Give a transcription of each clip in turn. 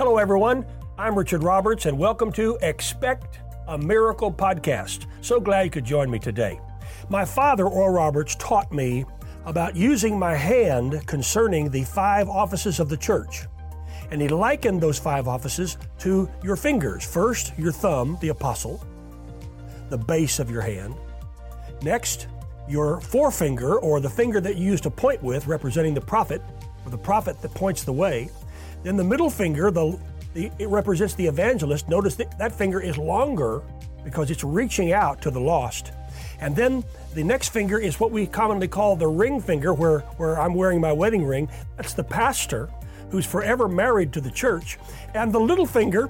Hello, everyone. I'm Richard Roberts, and welcome to Expect a Miracle podcast. So glad you could join me today. My father, Oral Roberts, taught me about using my hand concerning the five offices of the church. And he likened those five offices to your fingers. First, your thumb, the apostle, the base of your hand. Next, your forefinger, or the finger that you use to point with, representing the prophet, or the prophet that points the way. Then the middle finger, the, the, it represents the evangelist. Notice that that finger is longer because it's reaching out to the lost. And then the next finger is what we commonly call the ring finger, where, where I'm wearing my wedding ring. That's the pastor who's forever married to the church. And the little finger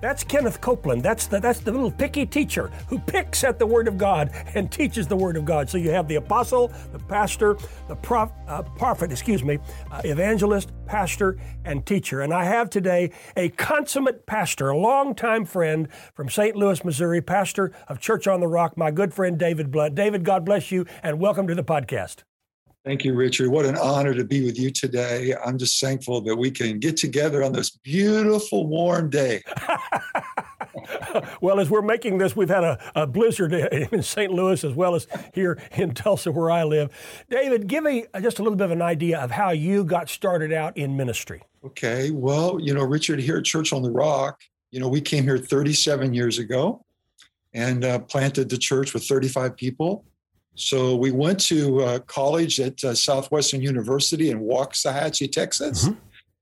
that's Kenneth Copeland. That's the, that's the little picky teacher who picks at the Word of God and teaches the Word of God. So you have the apostle, the pastor, the prof, uh, prophet, excuse me, uh, evangelist, pastor, and teacher. And I have today a consummate pastor, a longtime friend from St. Louis, Missouri, pastor of Church on the Rock, my good friend David Blunt. David, God bless you, and welcome to the podcast. Thank you, Richard. What an honor to be with you today. I'm just thankful that we can get together on this beautiful, warm day. well, as we're making this, we've had a, a, blizzard in St. Louis as well as here in Tulsa, where I live. David, give me just a little bit of an idea of how you got started out in ministry. Okay. Well, you know, Richard, here at Church on the Rock, you know, we came here 37 years ago and uh, planted the church with 35 people. So we went to uh, college at uh, Southwestern University in Waxahachie, Texas. Mm-hmm.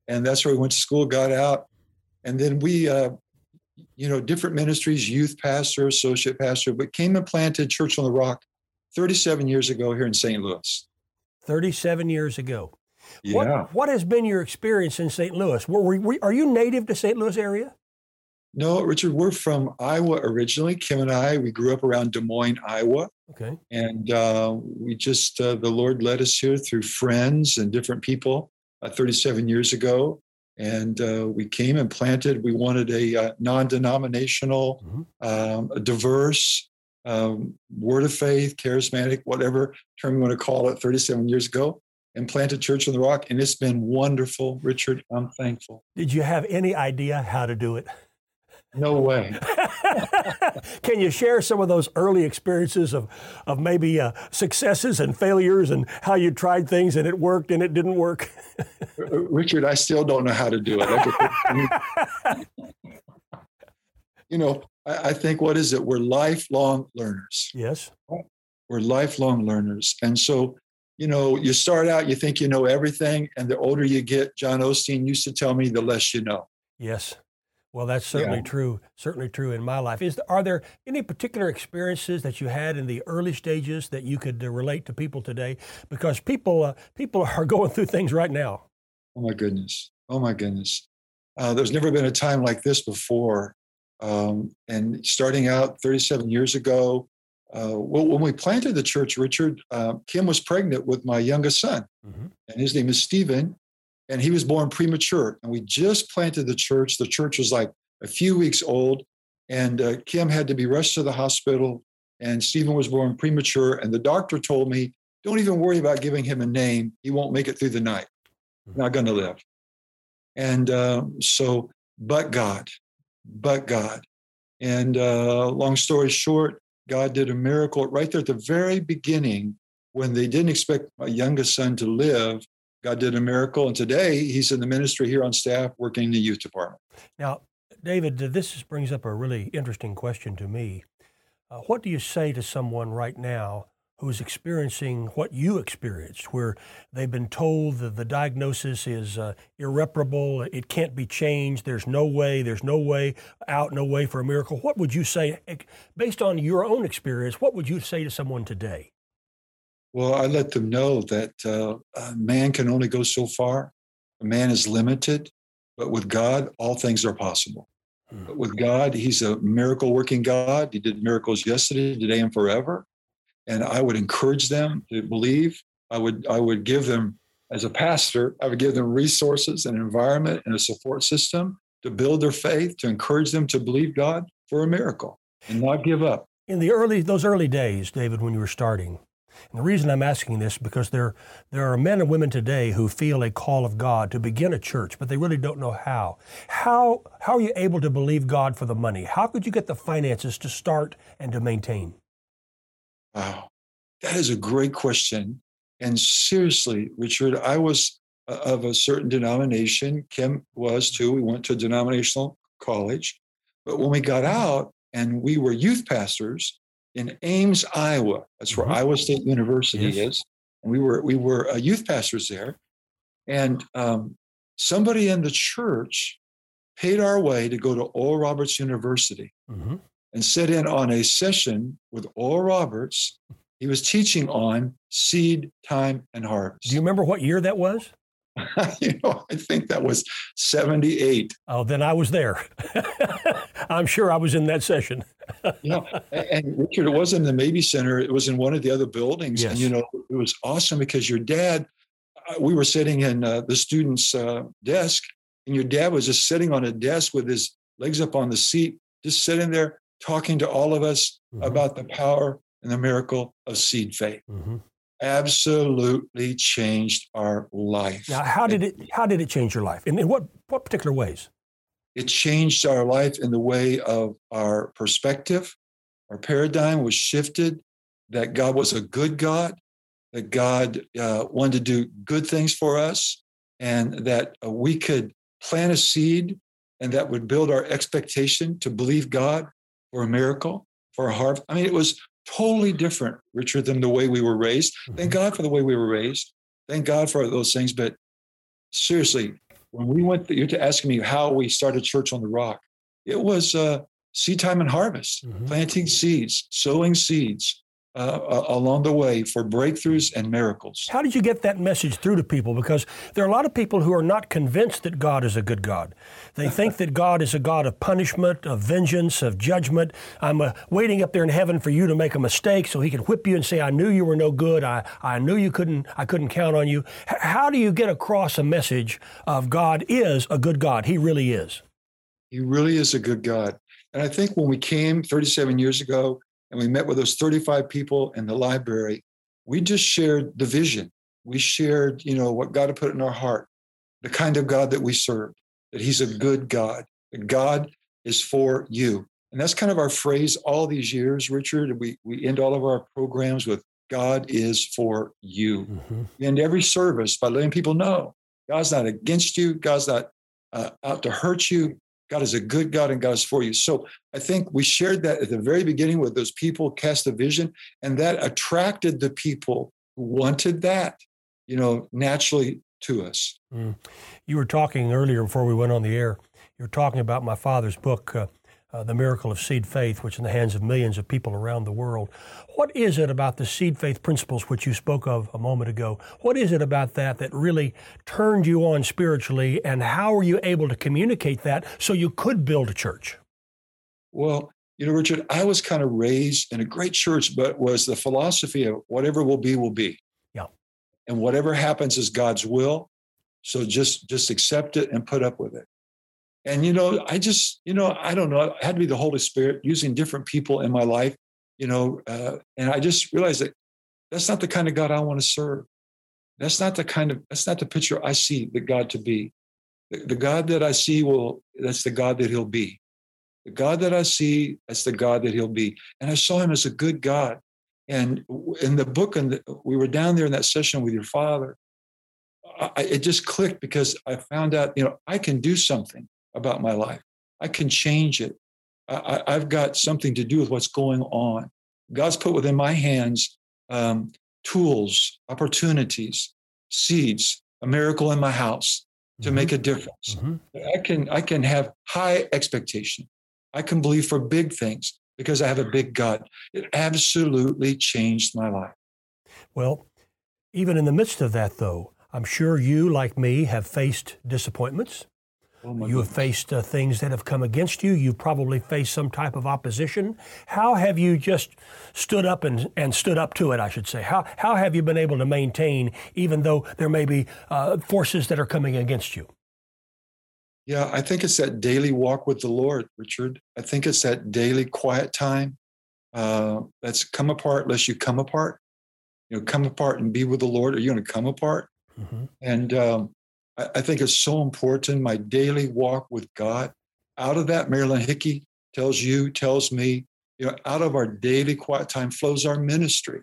And that's where we went to school, got out. And then we, uh, you know, different ministries, youth pastor, associate pastor, but came and planted Church on the Rock 37 years ago here in St. Louis. 37 years ago. Yeah. What, what has been your experience in St. Louis? Were, were, are you native to St. Louis area? No, Richard, we're from Iowa originally. Kim and I, we grew up around Des Moines, Iowa. Okay. And uh, we just, uh, the Lord led us here through friends and different people uh, 37 years ago. And uh, we came and planted. We wanted a uh, non denominational, mm-hmm. um, diverse, um, word of faith, charismatic, whatever term you want to call it, 37 years ago, and planted Church on the Rock. And it's been wonderful, Richard. I'm thankful. Did you have any idea how to do it? No way. Can you share some of those early experiences of, of maybe uh, successes and failures and how you tried things and it worked and it didn't work? Richard, I still don't know how to do it. you know, I, I think what is it? We're lifelong learners. Yes. We're lifelong learners. And so, you know, you start out, you think you know everything, and the older you get, John Osteen used to tell me, the less you know. Yes. Well, that's certainly yeah. true. Certainly true in my life. Is are there any particular experiences that you had in the early stages that you could uh, relate to people today? Because people uh, people are going through things right now. Oh my goodness! Oh my goodness! Uh, there's never been a time like this before. Um, and starting out 37 years ago, uh, well, when we planted the church, Richard, uh, Kim was pregnant with my youngest son, mm-hmm. and his name is Stephen and he was born premature. And we just planted the church. The church was like a few weeks old, and uh, Kim had to be rushed to the hospital. And Stephen was born premature. And the doctor told me, "Don't even worry about giving him a name. He won't make it through the night. Not going to live." And uh, so, but God, but God. And uh, long story short, God did a miracle right there at the very beginning when they didn't expect my youngest son to live God did a miracle. And today he's in the ministry here on staff working in the youth department. Now, David, this brings up a really interesting question to me. Uh, what do you say to someone right now who's experiencing what you experienced, where they've been told that the diagnosis is uh, irreparable, it can't be changed, there's no way, there's no way out, no way for a miracle? What would you say, based on your own experience, what would you say to someone today? Well, I let them know that uh, man can only go so far. A man is limited, but with God, all things are possible. Hmm. But with God, He's a miracle working God. He did miracles yesterday, today, and forever. And I would encourage them to believe. I would, I would give them, as a pastor, I would give them resources and environment and a support system to build their faith, to encourage them to believe God for a miracle and not give up. In the early, those early days, David, when you were starting, And the reason I'm asking this is because there, there are men and women today who feel a call of God to begin a church, but they really don't know how. How, how are you able to believe God for the money? How could you get the finances to start and to maintain? Wow, that is a great question. And seriously, Richard, I was uh, of a certain denomination. Kim was too. We went to a denominational college. But when we got out and we were youth pastors, in Ames, Iowa. That's where mm-hmm. Iowa State University yes. is. And we were we were uh, youth pastors there, and um, somebody in the church paid our way to go to Oral Roberts University mm-hmm. and sit in on a session with Oral Roberts. He was teaching on seed time and harvest. Do you remember what year that was? you know, I think that was 78. Oh, then I was there. I'm sure I was in that session. yeah. And Richard, it wasn't in the Mabee Center, it was in one of the other buildings. Yes. And, you know, it was awesome because your dad, uh, we were sitting in uh, the student's uh, desk, and your dad was just sitting on a desk with his legs up on the seat, just sitting there talking to all of us mm-hmm. about the power and the miracle of seed faith. Mm-hmm absolutely changed our life. Now, how did it how did it change your life? And in what what particular ways? It changed our life in the way of our perspective. Our paradigm was shifted that God was a good God, that God uh, wanted to do good things for us, and that uh, we could plant a seed and that would build our expectation to believe God for a miracle, for a harvest. I mean, it was totally different, Richard, than the way we were raised. Mm-hmm. Thank God for the way we were raised. Thank God for those things. But seriously, when we went, you're asking me how we started Church on the Rock. It was uh, seed time and harvest, mm-hmm. planting seeds, sowing seeds, uh, along the way for breakthroughs and miracles. How did you get that message through to people? Because there are a lot of people who are not convinced that God is a good God. They think that God is a God of punishment, of vengeance, of judgment. I'm uh, waiting up there in heaven for you to make a mistake so He can whip you and say, "I knew you were no good. I, I knew you couldn't. I couldn't count on you." H- how do you get across a message of God is a good God? He really is. He really is a good God. And I think when we came 37 years ago, and we met with those 35 people in the library, we just shared the vision. We shared, you know, what God had put in our heart, the kind of God that we serve, that He's a good God, that God is for you. And that's kind of our phrase all these years, Richard. We, we end all of our programs with God is for you. Mm-hmm. We end every service by letting people know God's not against you, God's not uh, out to hurt you. God is a good God and God is for you. So I think we shared that at the very beginning with those people cast a vision, and that attracted the people who wanted that, you know, naturally to us. Mm. You were talking earlier before we went on the air. You were talking about my father's book, uh, uh, the miracle of seed faith, which in the hands of millions of people around the world. What is it about the seed faith principles, which you spoke of a moment ago? What is it about that that really turned you on spiritually, and how were you able to communicate that so you could build a church? Well, you know, Richard, I was kind of raised in a great church, but was the philosophy of whatever will be, will be. Yeah. And whatever happens is God's will. So just just accept it and put up with it. And, you know, I just, you know, I don't know, it had to be the Holy Spirit using different people in my life, you know, uh, and I just realized that that's not the kind of God I want to serve. That's not the kind of, that's not the picture I see the God to be. The, the God that I see will, that's the God that he'll be. The God that I see, that's the God that he'll be. And I saw him as a good God. And in the book, and we were down there in that session with your father, I, it just clicked because I found out, you know, I can do something about my life. I can change it. I, have got something to do with what's going on. God's put within my hands um, tools, opportunities, seeds, a miracle in my house to mm-hmm. make a difference. Mm-hmm. I can I can have high expectation. I can believe for big things because I have a big God. It absolutely changed my life. Well, even in the midst of that, though, I'm sure you, like me, have faced disappointments. Oh you have faced uh, things that have come against you. You've probably faced some type of opposition. How have you just stood up and, and stood up to it, I should say? How, how have you been able to maintain, even though there may be uh, forces that are coming against you? Yeah, I think it's that daily walk with the Lord, Richard. I think it's that daily quiet time uh, that's come apart lest you come apart. you know, come apart and be with the Lord? Are you going to come apart? Mm-hmm. And um, I, I, think it's so important. My daily walk with God. Out of that, Marilyn Hickey tells you, tells me, you know, out of our daily quiet time flows our ministry.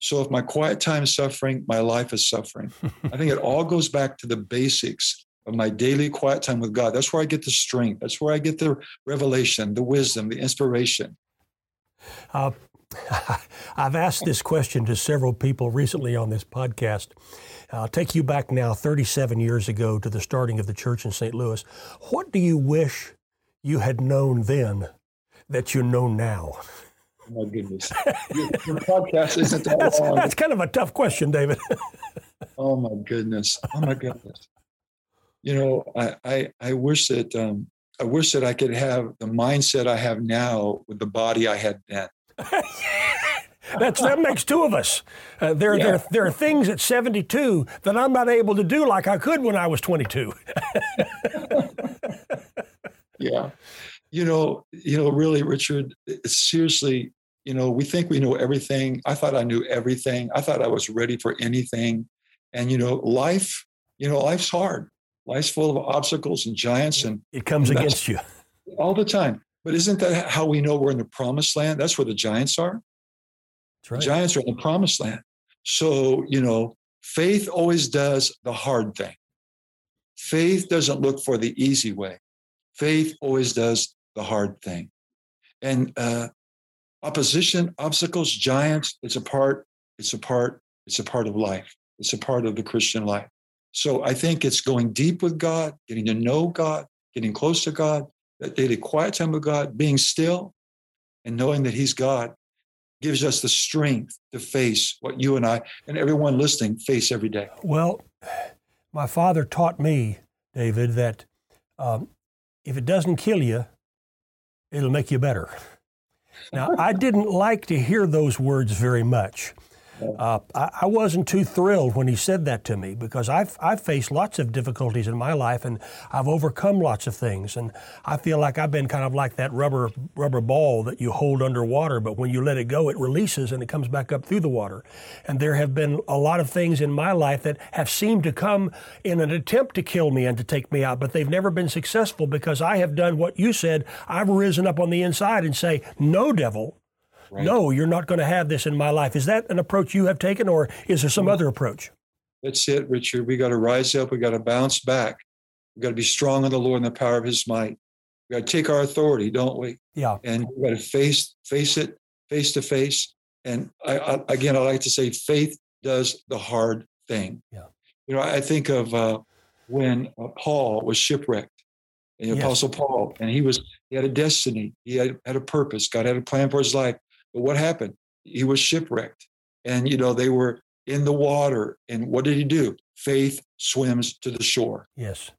So if my quiet time is suffering, my life is suffering. I think it all goes back to the basics of my daily quiet time with God. That's where I get the strength. That's where I get the revelation, the wisdom, the inspiration. Uh, I've asked this question to several people recently on this podcast. I'll take you back now 37 years ago to the starting of the church in St. Louis. What do you wish you had known then that you know now? Oh my goodness. Your, your podcast isn't that that's, long. That's kind of a tough question, David. oh my goodness. Oh my goodness. You know, I, I, I wish that um, I wish that I could have the mindset I have now with the body I had then. That's that makes two of us. Uh, there, yeah. there, there are things at 72 that I'm not able to do like I could when I was 22. yeah, you know, you know, really, Richard. Seriously, you know, we think we know everything. I thought I knew everything. I thought I was ready for anything, and you know, life, you know, life's hard. Life's full of obstacles and giants, and it comes against you all the time. But isn't that how we know we're in the promised land? That's where the giants are. Right. The giants are in the promised land. So, you know, faith always does the hard thing. Faith doesn't look for the easy way. Faith always does the hard thing. And uh, opposition, obstacles, giants, it's a part, it's a part, it's a part of life. It's a part of the Christian life. So I think it's going deep with God, getting to know God, getting close to God, that daily quiet time with God, being still and knowing that He's God gives us the strength to face what you and I and everyone listening face every day. Well, my father taught me, David, that um, if it doesn't kill you, it'll make you better. Now, I didn't like to hear those words very much. Uh, I, I, wasn't too thrilled when he said that to me because I've, I've faced lots of difficulties in my life and I've overcome lots of things. And I feel like I've been kind of like that rubber, rubber ball that you hold underwater, but when you let it go, it releases and it comes back up through the water. And there have been a lot of things in my life that have seemed to come in an attempt to kill me and to take me out, but they've never been successful because I have done what you said. I've risen up on the inside and say, No, devil, Right. No, you're not going to have this in my life. Is that an approach you have taken, or is there some other approach? That's it, Richard. We got to rise up. We got to bounce back. We got to be strong in the Lord and the power of His might. We got to take our authority, don't we? Yeah. And we got to face face it face to face. And I, I, again, I like to say, faith does the hard thing. Yeah. You know, I think of uh, when uh, Paul was shipwrecked, the yes. Apostle Paul, and he was he had a destiny, he had, had a purpose. God had a plan for his life. But what happened? He was shipwrecked. And, you know, they were in the water. And what did he do? Faith swims to the shore. Yes.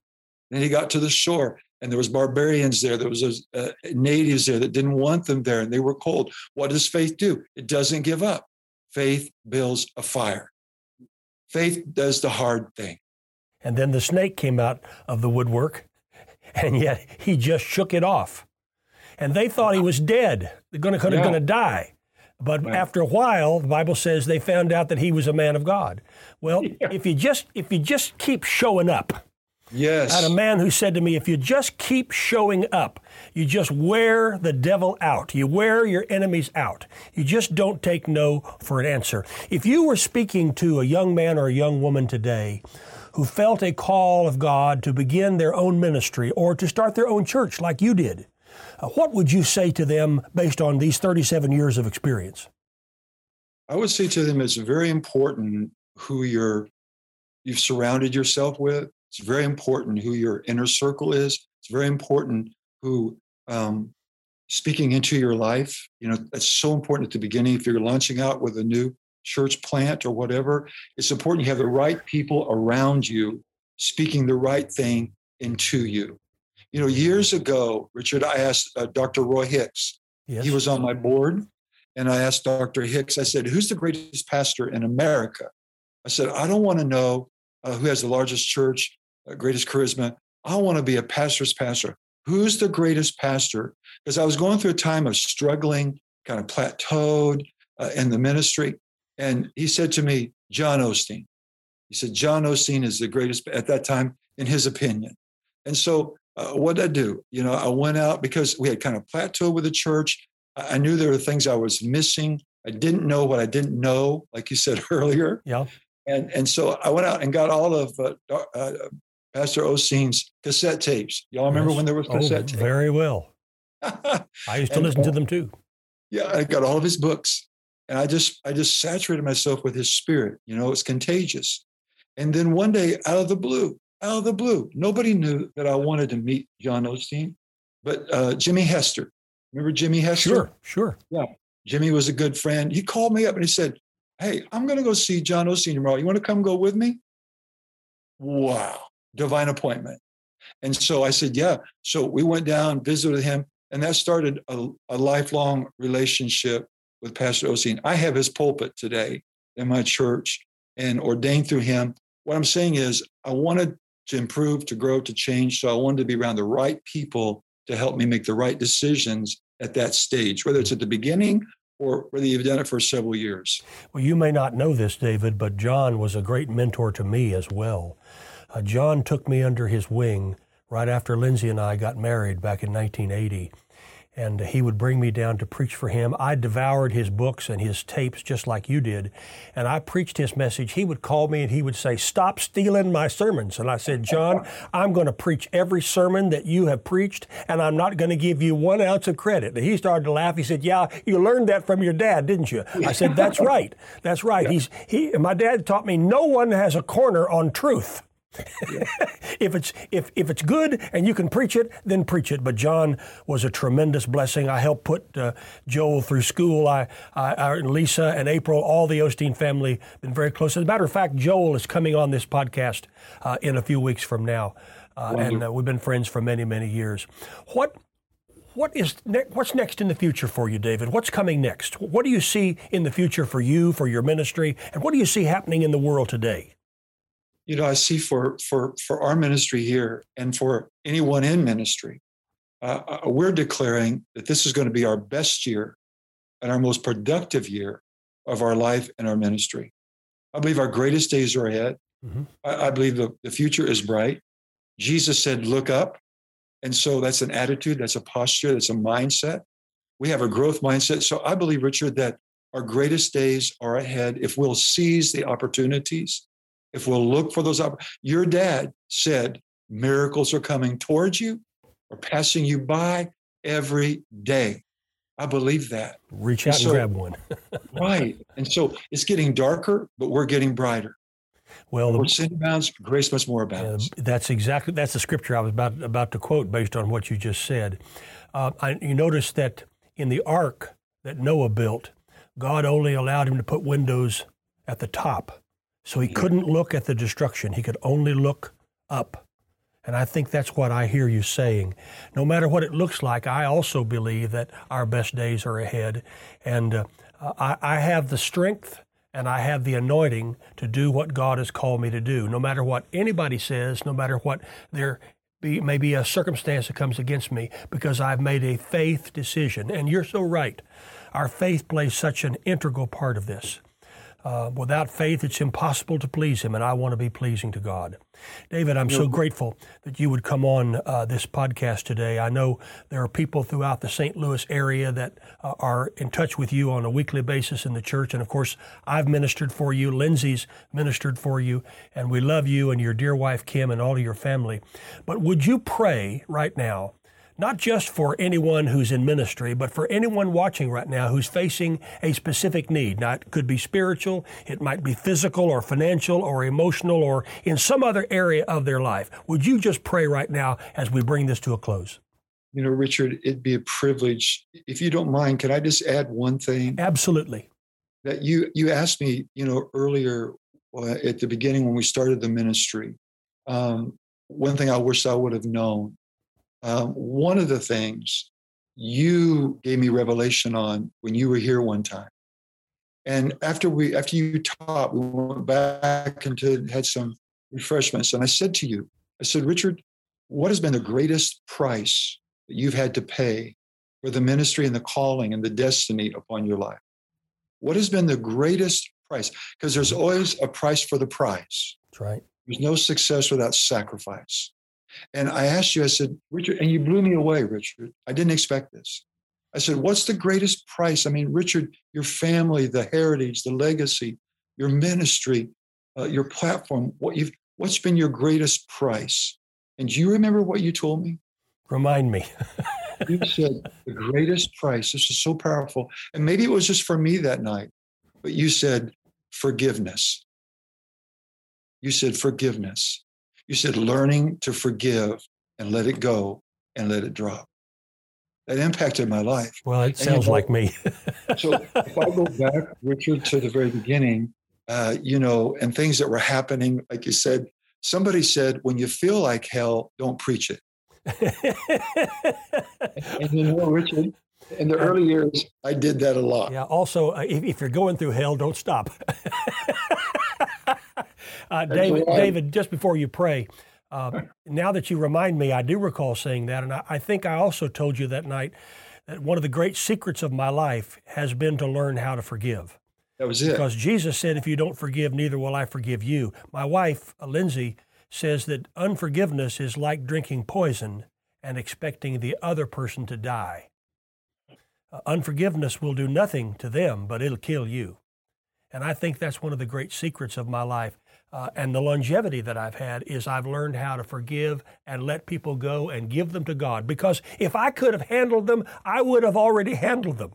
And he got to the shore and there was barbarians there. There was uh, natives there that didn't want them there and they were cold. What does faith do? It doesn't give up. Faith builds a fire. Faith does the hard thing. And then the snake came out of the woodwork and yet he just shook it off and they thought he was dead. They're going to going to die. But right. after a while, the Bible says they found out that he was a man of God. Well, yeah. if you just if you just keep showing up, yes, I had a man who said to me, if you just keep showing up, you just wear the devil out. You wear your enemies out. You just don't take no for an answer. If you were speaking to a young man or a young woman today who felt a call of God to begin their own ministry or to start their own church like you did uh, what would you say to them based on these 37 years of experience? I would say to them it's very important who you're you've surrounded yourself with. It's very important who your inner circle is. It's very important who um, speaking into your life. You know, that's so important at the beginning. If you're launching out with a new church plant or whatever, it's important you have the right people around you speaking the right thing into you. You know, years ago, Richard, I asked uh, Dr. Roy Hicks. Yes. He was on my board. And I asked Dr. Hicks, I said, who's the greatest pastor in America? I said, I don't want to know uh, who has the largest church, uh, greatest charisma. I want to be a pastor's pastor. Who's the greatest pastor? Because I was going through a time of struggling, kind of plateaued uh, in the ministry. And he said to me, John Osteen. He said, John Osteen is the greatest at that time, in his opinion. And so, uh, what did I do? You know, I went out because we had kind of plateaued with the church. I knew there were things I was missing. I didn't know what I didn't know, like you said earlier. Yeah. And and so I went out and got all of uh, uh, Pastor Osteen's cassette tapes. Y'all remember yes. when there was oh, cassette oh, tapes? Very well. I used to listen to them too. Yeah, I got all of his books, and I just I just saturated myself with his spirit. You know, it's contagious. And then one day, out of the blue, out of the blue, nobody knew that I wanted to meet John Osteen, but uh, Jimmy Hester. Remember Jimmy Hester? Sure, sure. Yeah, Jimmy was a good friend. He called me up and he said, "Hey, I'm going to go see John Osteen tomorrow. You want to come go with me?" Wow, divine appointment. And so I said, "Yeah." So we went down, visited him, and that started a, a lifelong relationship with Pastor Osteen. I have his pulpit today in my church and ordained through him. What I'm saying is, I wanted to improve, to grow, to change. So I wanted to be around the right people to help me make the right decisions at that stage, whether it's at the beginning or whether you've done it for several years. Well, you may not know this, David, but John was a great mentor to me as well. Uh, John took me under his wing right after Lindsay and I got married back in 1980 and he would bring me down to preach for him. I devoured his books and his tapes just like you did, and I preached his message. He would call me and he would say, Stop stealing my sermons. And I said, John, I'm going to preach every sermon that you have preached, and I'm not going to give you one ounce of credit. And he started to laugh. He said, Yeah, you learned that from your dad, didn't you? I said, That's right. That's right. He's, he, my dad taught me no one has a corner on truth. If it's if if it's good and you can preach it, then preach it. But John was a tremendous blessing. I helped put uh, Joel through school. I, I, I, Lisa and April, all the Osteen family, been very close. As a matter of fact, Joel is coming on this podcast uh, in a few weeks from now, uh, and uh, we've been friends for many many years. What what is ne- what's next in the future for you, David? What's coming next? What do you see in the future for you, for your ministry, and what do you see happening in the world today? You know, I see for for for our ministry here and for anyone in ministry, uh, uh, we're declaring that this is going to be our best year and our most productive year of our life and our ministry. I believe our greatest days are ahead. Mm-hmm. I, I believe the, the future is bright. Jesus said, "Look up," and so that's an attitude, that's a posture, that's a mindset. We have a growth mindset. So I believe, Richard, that our greatest days are ahead if we'll seize the opportunities if we'll look for those up your dad said miracles are coming towards you or passing you by every day i believe that reach out and, so, and grab one right and so it's getting darker but we're getting brighter well, the, sin abounds, grace much more abounds. Uh, that's exactly that's the scripture I was about about to quote based on what you just said. Uh, I, you notice that in the ark that Noah built, God only allowed him to put windows at the top. So he couldn't look at the destruction, he could only look up. And I think that's what I hear you saying. No matter what it looks like, I also believe that our best days are ahead. And uh, I, I have the strength and I have the anointing to do what God has called me to do. No matter what anybody says, no matter what there be, may be a circumstance that comes against me, because I've made a faith decision. And you're so right. Our faith plays such an integral part of this. Uh, without faith, it's impossible to please Him, and I want to be pleasing to God. David, I'm so grateful that you would come on uh, this podcast today. I know there are people throughout the St. Louis area that uh, are in touch with you on a weekly basis in the church. And of course, I've ministered for you, Lindsay's ministered for you, and we love you and your dear wife, Kim, and all of your family. But would you pray right now not just for anyone who's in ministry, but for anyone watching right now who's facing a specific need. Now, it could be spiritual, it might be physical or financial or emotional or in some other area of their life. Would you just pray right now as we bring this to a close? You know, Richard, it'd be a privilege. If you don't mind, can I just add one thing? Absolutely. That you you asked me, you know, earlier uh, at the beginning when we started the ministry. Um, one thing I wish I would have known um, one of the things you gave me revelation on when you were here one time. And after we after you taught, we went back and had some refreshments. And I said to you, I said, Richard, what has been the greatest price that you've had to pay for the ministry and the calling and the destiny upon your life? What has been the greatest price because there's always a price for the prize. That's right. There's no success without sacrifice. And I asked you, I said, Richard, and you blew me away, Richard. I didn't expect this. I said, What's the greatest price? I mean, Richard, your family, the heritage, the legacy, your ministry, uh, your platform, what you've, what's been your greatest price? And do you remember what you told me? Remind me. you said the greatest price. This is so powerful. And maybe it was just for me that night, but you said forgiveness. You said forgiveness. You said learning to forgive and let it go and let it drop. That impacted my life. Well, it sounds you know, like me. so if I go back, Richard, to the very beginning, uh, you know, and things that were happening, like you said, somebody said, when you feel like hell, don't preach it. and you know, Richard, in the early years, I did that a lot. Yeah. Also, uh, if, if, you're going through hell, don't stop. uh, David, David, just before you pray, uh, now that you remind me, I do recall saying that, and I, I think I also told you that night that one of the great secrets of my life has been to learn how to forgive. That was it. Because Jesus said, "If you don't forgive, neither will I forgive you." My wife, uh, Lindsay, says that unforgiveness is like drinking poison and expecting the other person to die. Uh, unforgiveness will do nothing to them, but it'll kill you. And I think that's one of the great secrets of my life. Uh, and the longevity that I've had is I've learned how to forgive and let people go and give them to God. Because if I could have handled them, I would have already handled them.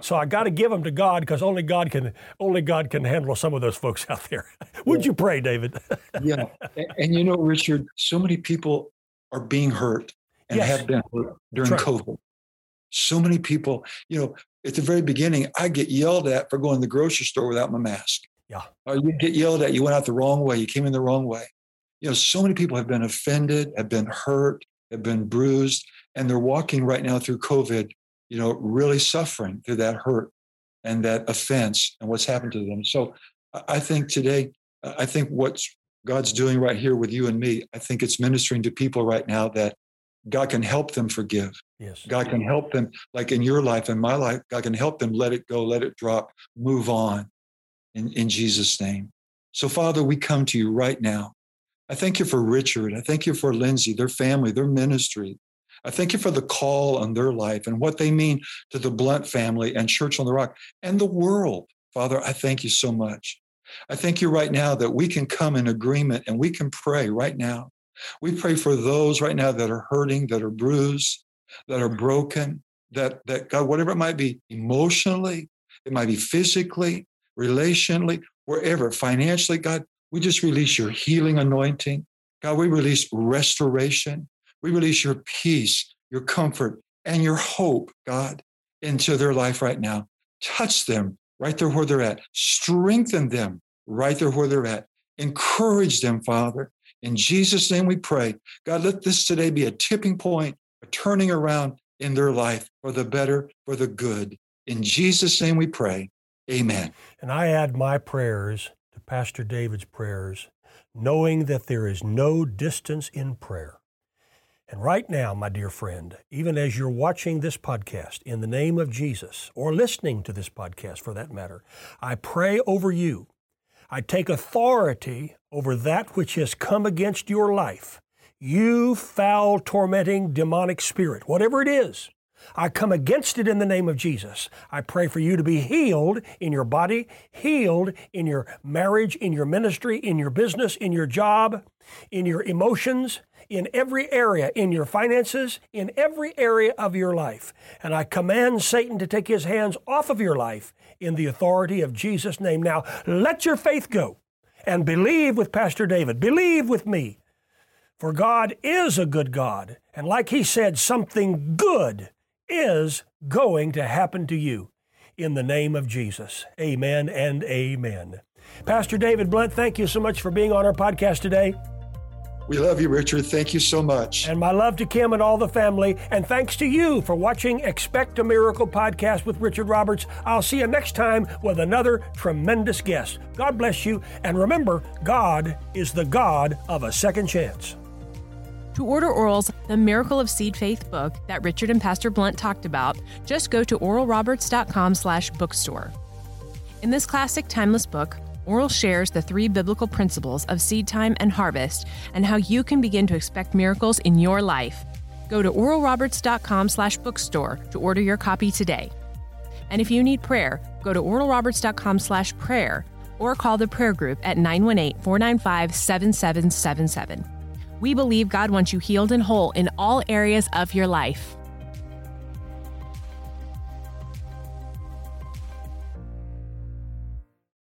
so I got to give them to God because only God can only God can handle some of those folks out there. Would yeah. you pray, David? yeah, and, and, you know, Richard, so many people are being hurt and yes. have been hurt during right. COVID. So many people, you know, at the very beginning, I get yelled at for going to the grocery store without my mask. Yeah, or you get yelled at, you went out the wrong way, you came in the wrong way. You know, so many people have been offended, have been hurt, have been bruised, and they're walking right now through COVID you know, really suffering through that hurt and that offense and what's happened to them. So I think today, I think what God's doing right here with you and me, I think it's ministering to people right now that God can help them forgive. Yes. God can help them, like in your life and my life, God can help them let it go, let it drop, move on in, in Jesus' name. So, Father, we come to you right now. I thank you for Richard. I thank you for Lindsay, their family, their ministry. I thank you for the call on their life and what they mean to the Blunt family and Church on the Rock and the world. Father, I thank you so much. I thank you right now that we can come in agreement and we can pray right now. We pray for those right now that are hurting, that are bruised, that are broken, that, that God, whatever it might be, emotionally, it might be physically, relationally, wherever, financially, God, we just release your healing anointing. God, we release restoration. We release your peace, your comfort, and your hope, God, into their life right now. Touch them right there where they're at. Strengthen them right there where they're at. Encourage them, Father. In Jesus' name we pray. God, let this today be a tipping point, a turning around in their life for the better, for the good. In Jesus' name we pray. Amen. And I add my prayers to Pastor David's prayers, knowing that there is no distance in prayer. And right now, my dear friend, even as you're watching this podcast in the name of Jesus, or listening to this podcast for that matter, I pray over you. I take authority over that which has come against your life. You foul, tormenting, demonic spirit, whatever it is, I come against it in the name of Jesus. I pray for you to be healed in your body, healed in your marriage, in your ministry, in your business, in your job, in your emotions, in every area, in your finances, in every area of your life. And I command Satan to take his hands off of your life in the authority of Jesus' name. Now, let your faith go and believe with Pastor David, believe with me. For God is a good God. And like he said, something good is going to happen to you in the name of Jesus. Amen and amen. Pastor David Blunt, thank you so much for being on our podcast today. We love you, Richard. Thank you so much. And my love to Kim and all the family. And thanks to you for watching Expect a Miracle podcast with Richard Roberts. I'll see you next time with another tremendous guest. God bless you. And remember, God is the God of a second chance. To order Oral's The Miracle of Seed Faith book that Richard and Pastor Blunt talked about, just go to oralroberts.com slash bookstore. In this classic, timeless book, Oral shares the three biblical principles of seed time and harvest and how you can begin to expect miracles in your life. Go to oralroberts.com slash bookstore to order your copy today. And if you need prayer, go to oralroberts.com slash prayer or call the prayer group at 918-495-7777. We believe God wants you healed and whole in all areas of your life.